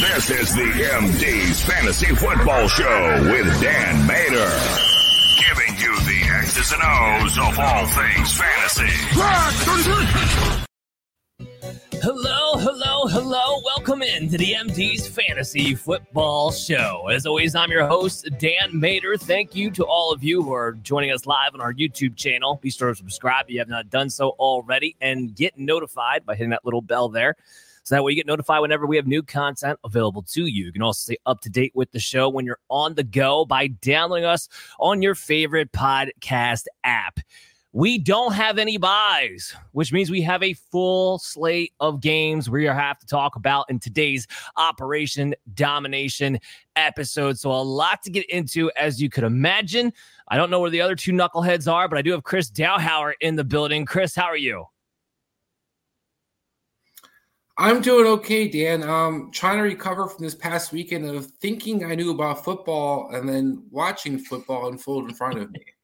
This is the MD's Fantasy Football Show with Dan Mater. Giving you the X's and O's of all things fantasy. Hello, hello, hello. Welcome in to the MD's Fantasy Football Show. As always, I'm your host, Dan Mater. Thank you to all of you who are joining us live on our YouTube channel. Be sure to subscribe if you have not done so already and get notified by hitting that little bell there. So that way you get notified whenever we have new content available to you. You can also stay up to date with the show when you're on the go by downloading us on your favorite podcast app. We don't have any byes, which means we have a full slate of games we have to talk about in today's Operation Domination episode. So, a lot to get into, as you could imagine. I don't know where the other two knuckleheads are, but I do have Chris Dowhauer in the building. Chris, how are you? I'm doing okay, Dan. Um, trying to recover from this past weekend of thinking I knew about football and then watching football unfold in front of me.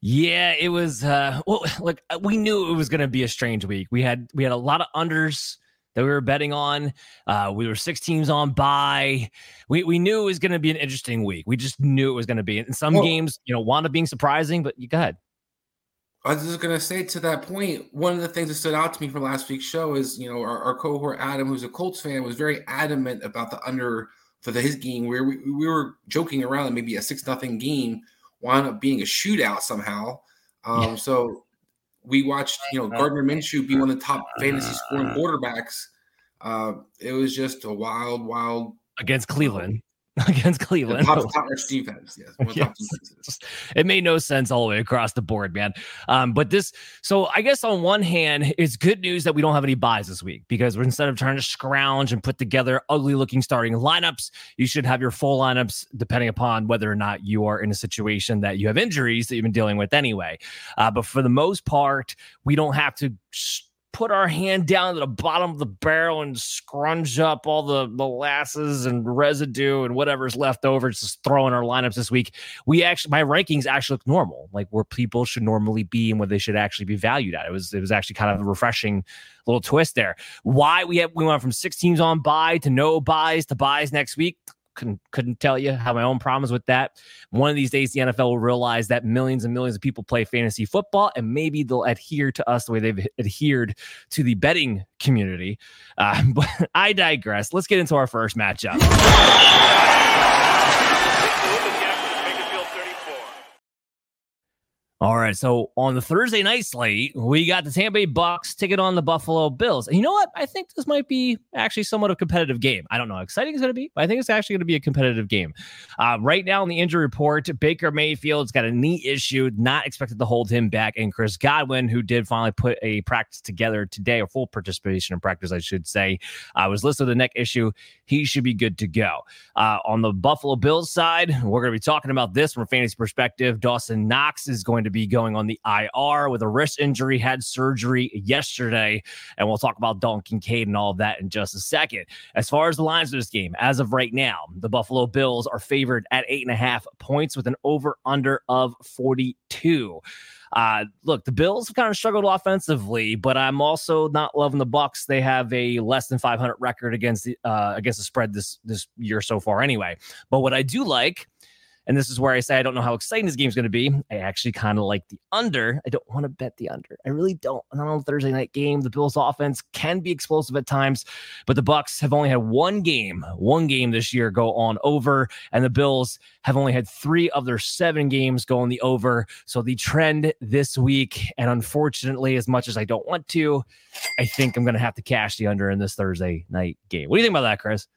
Yeah, it was. Uh, well, like we knew it was going to be a strange week. We had we had a lot of unders that we were betting on. Uh, we were six teams on bye. We we knew it was going to be an interesting week. We just knew it was going to be. And some well, games, you know, wound up being surprising. But you go ahead. I was just gonna say to that point, one of the things that stood out to me from last week's show is, you know, our, our cohort Adam, who's a Colts fan, was very adamant about the under for the, his game. Where we, we were joking around that maybe a six nothing game wound up being a shootout somehow. Um, yeah. So we watched, you know, Gardner Minshew be one of the top fantasy scoring quarterbacks. Uh, it was just a wild, wild against Cleveland. against Cleveland. Top, top defense, yes. yes. It made no sense all the way across the board, man. Um, but this, so I guess on one hand, it's good news that we don't have any byes this week because instead of trying to scrounge and put together ugly looking starting lineups, you should have your full lineups depending upon whether or not you are in a situation that you have injuries that you've been dealing with anyway. Uh, but for the most part, we don't have to. Sh- put our hand down to the bottom of the barrel and scrunch up all the molasses and residue and whatever's left over, just throw in our lineups this week. We actually, my rankings actually look normal, like where people should normally be and where they should actually be valued at. It was, it was actually kind of a refreshing little twist there. Why we have, we went from six teams on bye to no byes to byes next week couldn't couldn't tell you. Have my own problems with that. One of these days, the NFL will realize that millions and millions of people play fantasy football, and maybe they'll adhere to us the way they've adhered to the betting community. Uh, but I digress. Let's get into our first matchup. All right. So on the Thursday night slate, we got the Tampa Bay Bucks ticket on the Buffalo Bills. And you know what? I think this might be actually somewhat of a competitive game. I don't know how exciting it's going to be, but I think it's actually going to be a competitive game. Uh, right now in the injury report, Baker Mayfield's got a knee issue, not expected to hold him back. And Chris Godwin, who did finally put a practice together today, or full participation in practice, I should say, uh, was listed with a neck issue. He should be good to go. Uh, on the Buffalo Bills side, we're going to be talking about this from a fantasy perspective. Dawson Knox is going to to be going on the IR with a wrist injury, had surgery yesterday. And we'll talk about Dalton Kincaid and all of that in just a second. As far as the lines of this game, as of right now, the Buffalo Bills are favored at eight and a half points with an over under of 42. Uh, look, the Bills have kind of struggled offensively, but I'm also not loving the Bucks. They have a less than 500 record against the uh, against the spread this this year so far, anyway. But what I do like and this is where I say I don't know how exciting this game is going to be. I actually kind of like the under. I don't want to bet the under. I really don't. Not on Thursday night game. The Bills offense can be explosive at times, but the Bucks have only had one game, one game this year go on over, and the Bills have only had three of their seven games go on the over. So the trend this week, and unfortunately, as much as I don't want to, I think I'm going to have to cash the under in this Thursday night game. What do you think about that, Chris?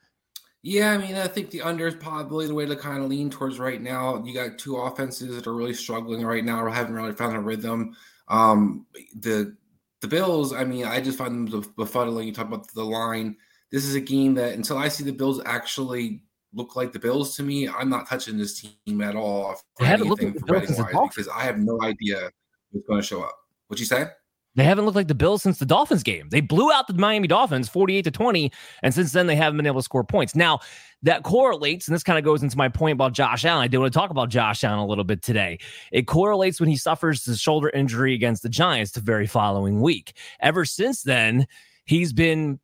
Yeah, I mean, I think the under is probably the way to kind of lean towards right now. You got two offenses that are really struggling right now or haven't really found a rhythm. Um, the the Bills, I mean, I just find them befuddling. You talk about the line. This is a game that until I see the Bills actually look like the Bills to me, I'm not touching this team at all for anything for betting wise because I have no idea who's going to show up. What you say? They haven't looked like the Bills since the Dolphins game. They blew out the Miami Dolphins 48 to 20. And since then, they haven't been able to score points. Now, that correlates, and this kind of goes into my point about Josh Allen. I did want to talk about Josh Allen a little bit today. It correlates when he suffers the shoulder injury against the Giants the very following week. Ever since then, he's been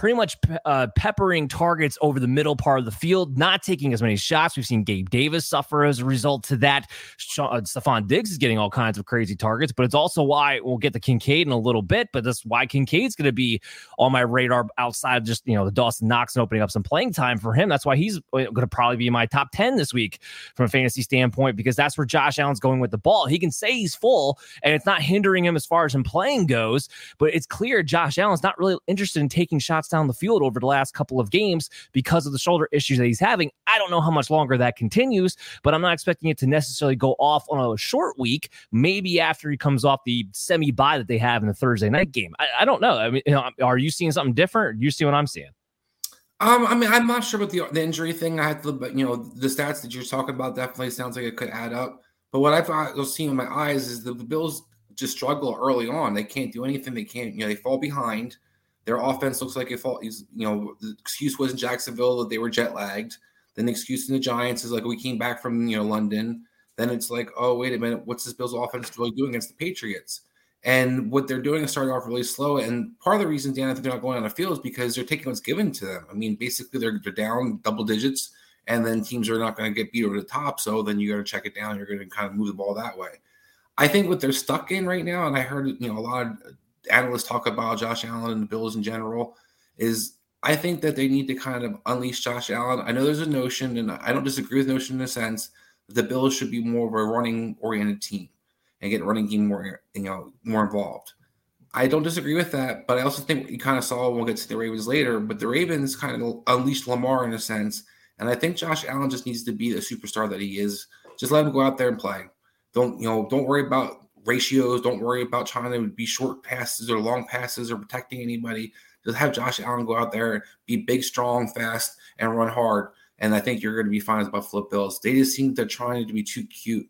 pretty much uh, peppering targets over the middle part of the field, not taking as many shots. We've seen Gabe Davis suffer as a result to that. Uh, Stefon Diggs is getting all kinds of crazy targets, but it's also why we'll get the Kincaid in a little bit. But that's why Kincaid's going to be on my radar outside of just you know the Dawson Knox and opening up some playing time for him. That's why he's uh, going to probably be my top ten this week from a fantasy standpoint because that's where Josh Allen's going with the ball. He can say he's full, and it's not hindering him as far as him playing goes. But it's clear Josh Allen's not really interested in taking shots down the field over the last couple of games because of the shoulder issues that he's having. I don't know how much longer that continues, but I'm not expecting it to necessarily go off on a short week. Maybe after he comes off the semi bye that they have in the Thursday night game. I, I don't know. I mean, you know, are you seeing something different? you see what I'm seeing? Um, I mean, I'm not sure about the the injury thing. I had to, but you know, the stats that you're talking about definitely sounds like it could add up. But what I've seen in my eyes is the Bills just struggle early on. They can't do anything. They can't, you know, they fall behind. Their offense looks like it fall. You know, the excuse was in Jacksonville that they were jet lagged. Then the excuse in the Giants is like we came back from you know London. Then it's like, oh wait a minute, what's this Bills offense really doing against the Patriots? And what they're doing is starting off really slow. And part of the reason, Dan, I think they're not going on the field is because they're taking what's given to them. I mean, basically they're they're down double digits, and then teams are not going to get beat over the top. So then you got to check it down. You're going to kind of move the ball that way. I think what they're stuck in right now, and I heard you know a lot of analysts talk about Josh Allen and the Bills in general, is I think that they need to kind of unleash Josh Allen. I know there's a notion, and I don't disagree with notion in a sense that the Bills should be more of a running oriented team and get running game more you know more involved. I don't disagree with that, but I also think you kind of saw we'll get to the Ravens later, but the Ravens kind of unleashed Lamar in a sense, and I think Josh Allen just needs to be the superstar that he is. Just let him go out there and play. Don't you know? Don't worry about ratios. Don't worry about trying to be short passes or long passes or protecting anybody. Just have Josh Allen go out there, be big, strong, fast, and run hard. And I think you're going to be fine as Buffalo Bills. They just seem they're trying to be too cute.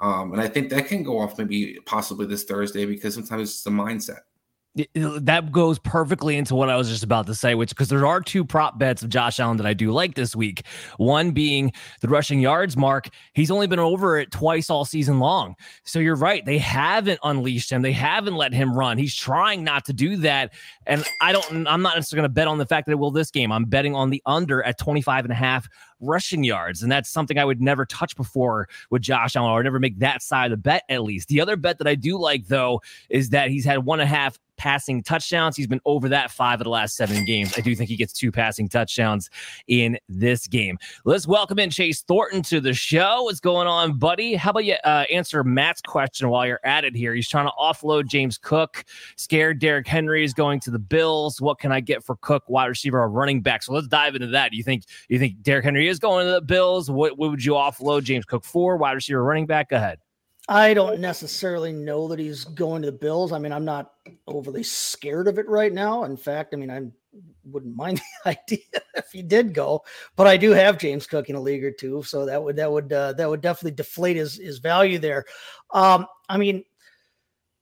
Um, and I think that can go off maybe possibly this Thursday because sometimes it's the mindset that goes perfectly into what I was just about to say, which because there are two prop bets of Josh Allen that I do like this week. One being the rushing yards mark. He's only been over it twice all season long. So you're right. They haven't unleashed him. They haven't let him run. He's trying not to do that. And I don't, I'm not necessarily going to bet on the fact that it will this game. I'm betting on the under at 25 and a half rushing yards. And that's something I would never touch before with Josh Allen or never make that side of the bet at least. The other bet that I do like though is that he's had one and a half passing touchdowns. He's been over that five of the last seven games. I do think he gets two passing touchdowns in this game. Let's welcome in Chase Thornton to the show. What's going on, buddy? How about you uh, answer Matt's question while you're at it here? He's trying to offload James Cook. Scared Derrick Henry is going to the Bills. What can I get for Cook, wide receiver or running back? So let's dive into that. You think you think Derrick Henry is going to the Bills? What, what would you offload James Cook for? Wide receiver, running back? Go ahead. I don't necessarily know that he's going to the Bills. I mean, I'm not overly scared of it right now. In fact, I mean, I wouldn't mind the idea if he did go, but I do have James Cook in a league or two, so that would that would uh, that would definitely deflate his his value there. Um, I mean,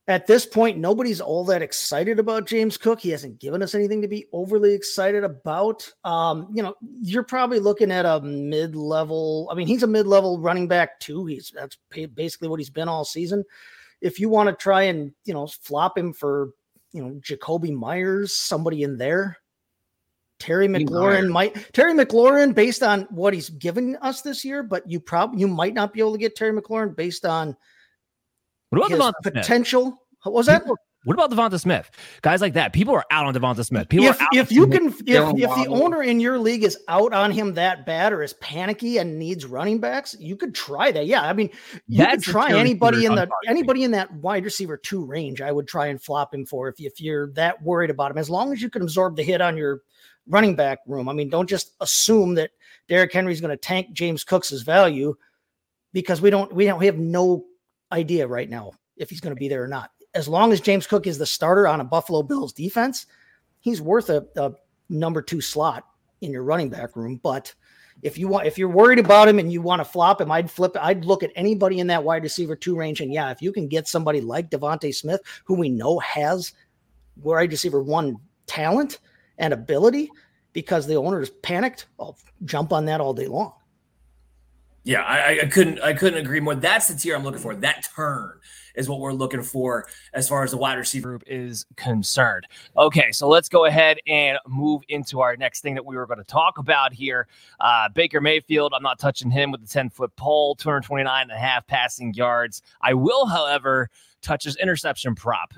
at this point, nobody's all that excited about James Cook. He hasn't given us anything to be overly excited about. Um, you know, you're probably looking at a mid-level. I mean, he's a mid-level running back too. He's that's basically what he's been all season. If you want to try and you know flop him for you know Jakobi Meyers, somebody in there, Terry McLaurin might Terry McLaurin based on what he's given us this year, but you probably you might not be able to get Terry McLaurin based on what about the potential? What was that? What about DeVonta Smith? Guys like that. People are out on DeVonta Smith. People if, if you can, if, if the owner in your league is out on him that bad or is panicky and needs running backs, you could try that. Yeah, I mean, you That's could try anybody in the anybody in that wide receiver two range. I would try and flop him for if if you're that worried about him. As long as you can absorb the hit on your running back room. I mean, don't just assume that Derrick Henry's going to tank James Cook's value because we don't we don't we have no idea right now if he's going to be there or not. As long as James Cook is the starter on a Buffalo Bills defense, he's worth a, a number two slot in your running back room. But if you want, if you're worried about him and you want to flop him, I'd flip. I'd look at anybody in that wide receiver two range, and yeah, if you can get somebody like DeVonta Smith, who we know has wide receiver one talent and ability, because the owner is panicked, I'll jump on that all day long. Yeah, I, I couldn't I couldn't agree more. That's the tier I'm looking for. That turn is what we're looking for as far as the wide receiver group is concerned. Okay, so let's go ahead and move into our next thing that we were going to talk about here. Uh, Baker Mayfield, I'm not touching him with the 10 foot pole, 229 and a half passing yards. I will, however, touch his interception prop.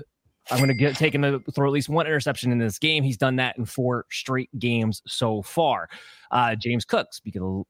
I'm going to get taken to throw at least one interception in this game. He's done that in four straight games so far. Uh, James Cook, speaking of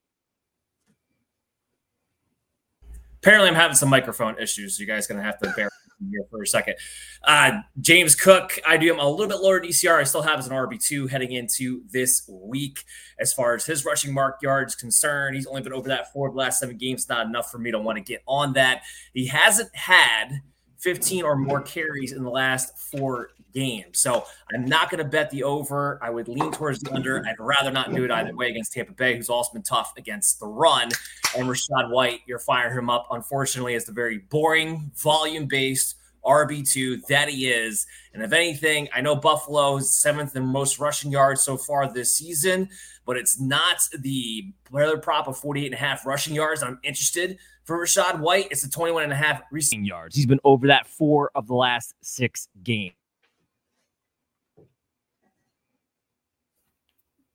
Apparently, I'm having some microphone issues. You guys gonna have to bear with me here for a second. Uh, James Cook, I do him a little bit lower DCR. I still have as an RB two heading into this week. As far as his rushing mark yards concerned, he's only been over that four of the last seven games. Not enough for me to want to get on that. He hasn't had 15 or more carries in the last four games. So I'm not going to bet the over. I would lean towards the under. I'd rather not do it either way against Tampa Bay, who's also been tough against the run. And Rachaad White, you're firing him up, unfortunately, as the very boring, volume based RB2 that he is. And if anything, I know Buffalo's seventh and most rushing yards so far this season, but it's not the weather prop of 48 and a half rushing yards. I'm interested for Rachaad White. It's the 21 and a half receiving yards. He's been over that four of the last six games.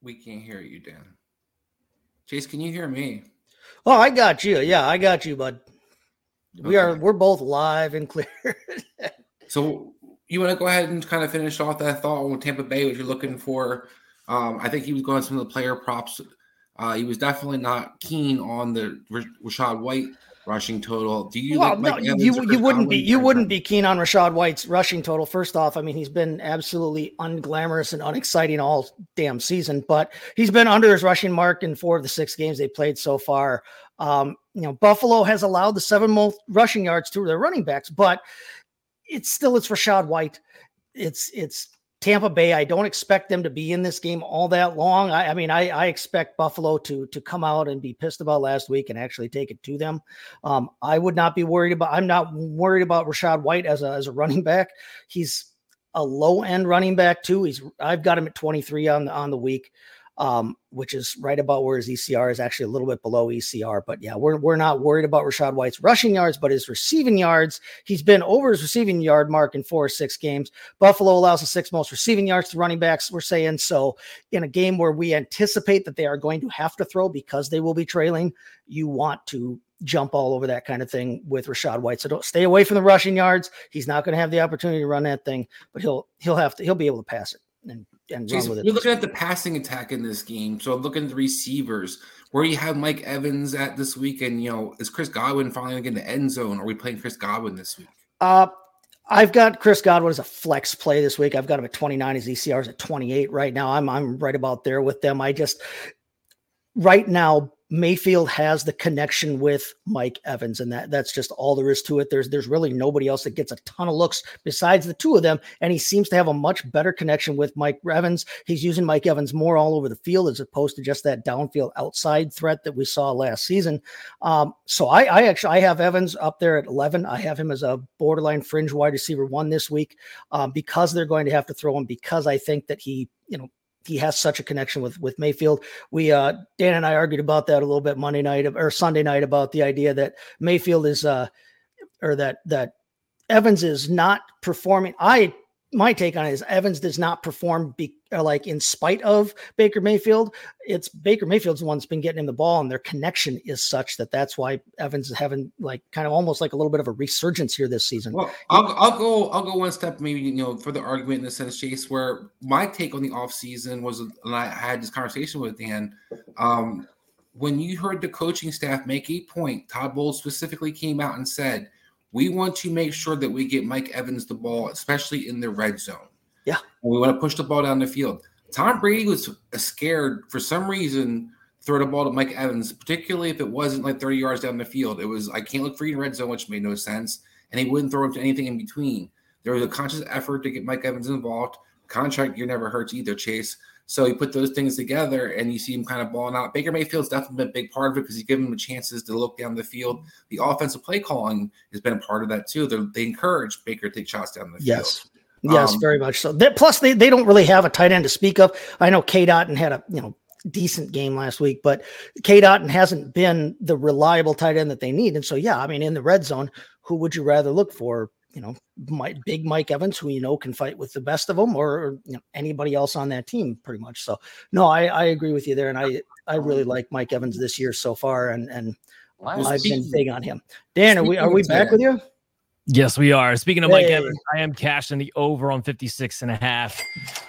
We can't hear you, Dan. Chase, can you hear me? Oh, I got you. Yeah, I got you, bud. We are we're both live and clear. so you want to go ahead and kind of finish off that thought on Tampa Bay, what you're looking for. Um, I think he was going some of the player props. Uh, he was definitely not keen on the Rachaad White rushing total. Do you well, like no, you you wouldn't be you wouldn't be keen on Rachaad White's rushing total. First off, I mean he's been absolutely unglamorous and unexciting all damn season, but he's been under his rushing mark in four of the six games they played so far. Um, you know, Buffalo has allowed the seven most rushing yards to their running backs, but it's still it's Rachaad White. It's it's Tampa Bay, I don't expect them to be in this game all that long. I, I, mean, I, I, expect Buffalo to to come out and be pissed about last week and actually take it to them. Um, I would not be worried about. I'm not worried about Rachaad White as a as a running back. He's a low end running back too. He's I've got him at 23 on the on the week um, which is right about where his ECR is actually a little bit below ECR. But yeah, we're, we're not worried about Rachaad White's rushing yards, but his receiving yards, he's been over his receiving yard mark in four or six games. Buffalo allows the six most receiving yards to running backs, we're saying. So in a game where we anticipate that they are going to have to throw because they will be trailing, you want to jump all over that kind of thing with Rachaad White. So don't stay away from the rushing yards. He's not going to have the opportunity to run that thing, but he'll he'll have to he'll be able to pass it and and Jason, run with it. You're looking at the passing attack in this game. So looking at the receivers, where you have Mike Evans at this week, and you know, is Chris Godwin finally going to get in the end zone? Are we playing Chris Godwin this week? Uh I've got Chris Godwin as a flex play this week. I've got him at 29. His ECR is at 28 right now. I'm I'm right about there with them. I just right now Mayfield has the connection with Mike Evans, and that that's just all there is to it. There's there's really nobody else that gets a ton of looks besides the two of them, and he seems to have a much better connection with Mike Evans. He's using Mike Evans more all over the field as opposed to just that downfield outside threat that we saw last season. Um, so I, I actually I have Evans up there at 11. I have him as a borderline fringe wide receiver one this week um, because they're going to have to throw him because I think that he you know he has such a connection with with Mayfield. We uh Dan and I argued about that a little bit Monday night or Sunday night about the idea that Mayfield is uh or that that Evans is not performing. I my take on it is Evans does not perform be, uh, like in spite of Baker Mayfield. It's Baker Mayfield's the one that's been getting him the ball, and their connection is such that that's why Evans is having like kind of almost like a little bit of a resurgence here this season. Well, I'll, I'll go I'll go one step maybe you know for the argument in the sense, Chase, where my take on the offseason was, and I had this conversation with Dan. Um, when you heard the coaching staff make a point, Todd Bowles specifically came out and said we want to make sure that we get Mike Evans the ball, especially in the red zone. Yeah. And we want to push the ball down the field. Tom Brady was scared for some reason throw the ball to Mike Evans, particularly if it wasn't like 30 yards down the field. It was I can't look for you in red zone, which made no sense. And he wouldn't throw him to anything in between. There was a conscious effort to get Mike Evans involved. Contract year never hurts either, Chase. So you put those things together and you see him kind of balling out. Baker Mayfield's definitely been a big part of it because he's given him the chances to look down the field. The offensive play calling has been a part of that too. They're, they encourage Baker to take shots down the yes. field. Yes, um, very much so. They, plus, they, they don't really have a tight end to speak of. I know Cade Otton had a you know decent game last week, but Cade Otton hasn't been the reliable tight end that they need. And so, yeah, I mean, in the red zone, who would you rather look for? You know, my, big Mike Evans, who you know can fight with the best of them, or you know, anybody else on that team, pretty much. So, no, I, I agree with you there, and I I really like Mike Evans this year so far, and and Well, I've been big on him. Dan, are we are we back with you? Yes, we are. Speaking of Mike Evans, I am cashing the over on 56 and a half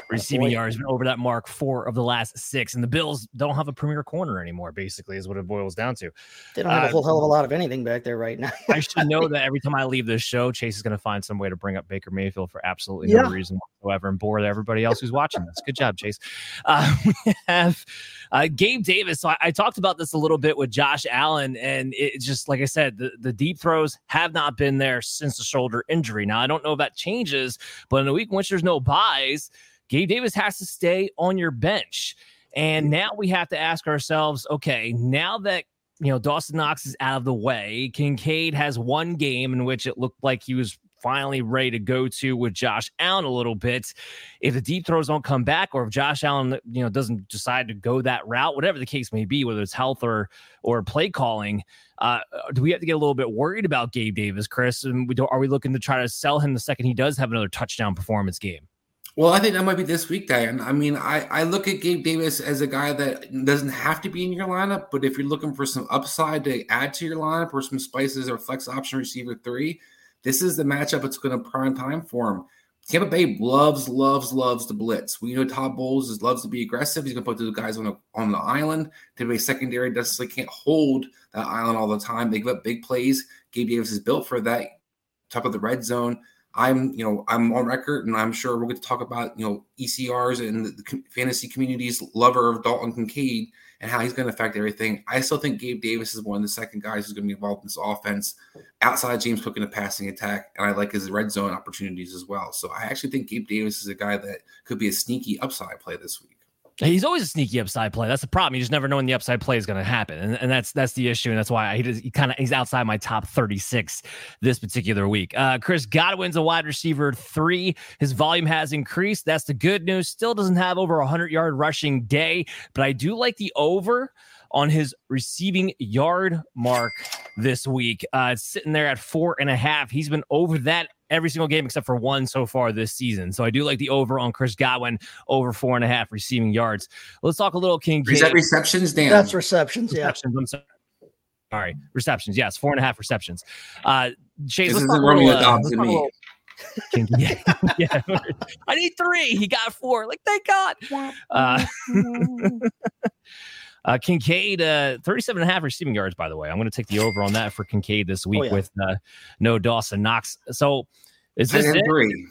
receiving boy. yards. Been over that mark four of the last six. And the Bills don't have a premier corner anymore, basically, is what it boils down to. They don't have Uh, a whole hell of a lot of anything back there right now. I should know that every time I leave this show, Chase is going to find some way to bring up Baker Mayfield for absolutely no reason whatsoever and bore everybody else who's watching this. Good job, Chase. Uh, we have uh, Gabe Davis. So I, I talked about this a little bit with Josh Allen, and it's just like I said, the, the deep throws have not been there since the shoulder injury. Now, I don't know if that changes, but in a week in which there's no byes, Gabe Davis has to stay on your bench. And now we have to ask ourselves, okay, now that you know Dawson Knox is out of the way, Kincaid has one game in which it looked like he was finally ready to go to with Josh Allen a little bit. If the deep throws don't come back, or if Josh Allen, you know, doesn't decide to go that route, whatever the case may be, whether it's health or or play calling, uh, do we have to get a little bit worried about Gabe Davis, Chris? And we don't, are we looking to try to sell him the second he does have another touchdown performance game? Well, I think that might be this week, Diane. I mean, I, I look at Gabe Davis as a guy that doesn't have to be in your lineup, but if you're looking for some upside to add to your lineup or some spices or flex option receiver three, this is the matchup that's going to prime time for him. Tampa Bay loves, loves, loves the blitz. We know Todd Bowles is, loves to be aggressive. He's going to put those guys on the on the island. Tampa Bay secondary necessarily can't hold that island all the time. They give up big plays. Gabe Davis is built for that. Top of the red zone. I'm, you know, I'm on record, and I'm sure we're going to talk about, you know, ECRs and the, the fantasy community's lover of Dalton Kincaid and how he's going to affect everything. I still think Gabe Davis is one of the second guys who's going to be involved in this offense outside James Cook in the passing attack, and I like his red zone opportunities as well. So I actually think Gabe Davis is a guy that could be a sneaky upside play this week. He's always a sneaky upside play. That's the problem. You just never know when the upside play is going to happen, and, and that's that's the issue, and that's why he, he kind of he's outside my top thirty six this particular week. Uh, Chris Godwin's a wide receiver three. His volume has increased. That's the good news. Still doesn't have over a hundred yard rushing day, but I do like the over on his receiving yard mark this week. Uh, sitting there at four and a half. He's been over that every single game except for one so far this season. So I do like the over on Chris Godwin over four and a half receiving yards. Let's talk a little King. Is that receptions, Dan? That's receptions. Yeah. receptions. I'm sorry. Sorry, receptions. Yes, four and a half receptions. Uh, Chase, This isn't talk Romeo uh, Dobbs let's and me. King- yeah, yeah. I need three. He got four. Like, thank God. Uh, uh, Kincaid, uh, 37 and a half receiving yards, by the way. I'm going to take the over on that for Kincaid this week yeah. with uh, no Dawson Knox. So, is Tight this end it? three.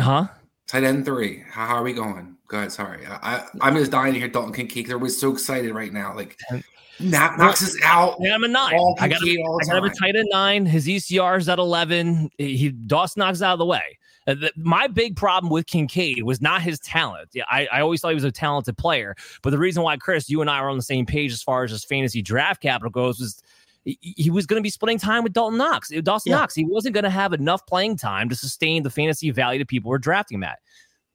Huh? Tight end three. How, how are we going? Go ahead. Sorry. I, I, I'm just dying to hear Dalton Kincaid. 'cause Everybody's so excited right now. Like, Knox, Knox is out. Yeah, I'm a nine. All I got Kincaid all I got him a time. tight end nine. His ECR is at 11. He Dawson Knox out of the way. Uh, the- my big problem with Kincaid was not his talent. Yeah, I, I always thought he was a talented player. But the reason why, Chris, you and I are on the same page as far as his fantasy draft capital goes was he, was going to be splitting time with Dalton Knox. Uh, Dawson Yeah. Knox. He wasn't going to have enough playing time to sustain the fantasy value that people were drafting him at.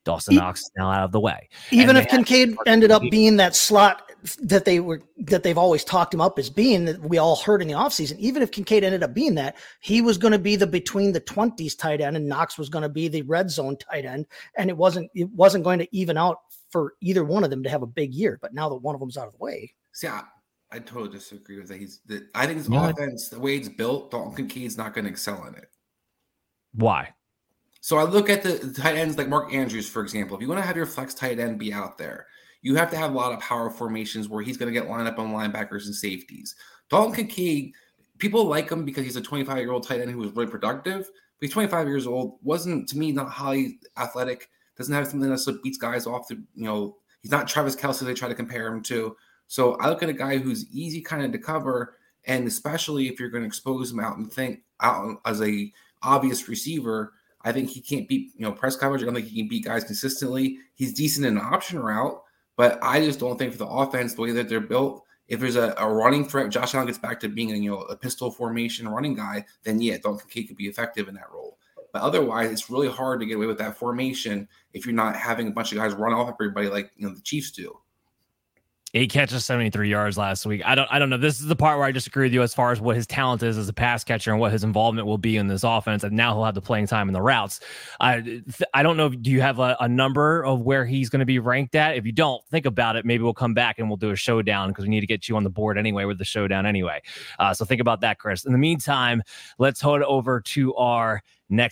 Dawson He- Knox is now out of the way. Even if Kincaid ended up being that slot that they were that they've always talked him up as being that we all heard in the offseason, even if Kincaid ended up being that, he was going to be the between the 20s tight end and Knox was going to be the red zone tight end. And it wasn't it wasn't going to even out for either one of them to have a big year. But now that one of them's out of the way, See, I, I totally disagree with that. He's the, I think his No, I- offense, the way it's built, Dalton Kincaid's not going to excel in it. Why? So I look at the the tight ends like Mark Andrews, for example. If you want to have your flex tight end be out there, you have to have a lot of power formations where he's going to get lined up on linebackers and safeties. Dalton Kincaid, people like him because he's a 25 year old tight end who was really productive. But he's 25 years old, wasn't to me not highly athletic, doesn't have something that sort beats guys off the, you know, he's not Travis Kelce they try to compare him to. So I look at a guy who's easy kind of to cover, and especially if you're going to expose him out and think out as a obvious receiver, I think he can't beat you know press coverage. I don't think he can beat guys consistently. He's decent in an option route, but I just don't think for the offense the way that they're built. If there's a, a running threat, Josh Allen gets back to being a you know a pistol formation running guy, then yeah, Dalton Kincaid could be effective in that role. But otherwise, it's really hard to get away with that formation if you're not having a bunch of guys run off everybody like you know the Chiefs do. Eight catches, 73 yards last week. I don't I don't know. This is the part where I disagree with you as far as what his talent is as a pass catcher and what his involvement will be in this offense. And now he'll have the playing time in the routes. I I don't know. Do you have a, a number of where he's going to be ranked at? If you don't, think about it. Maybe we'll come back and we'll do a showdown because we need to get you on the board anyway with the showdown anyway. Uh, so think about that, Chris. In the meantime, let's head over to our next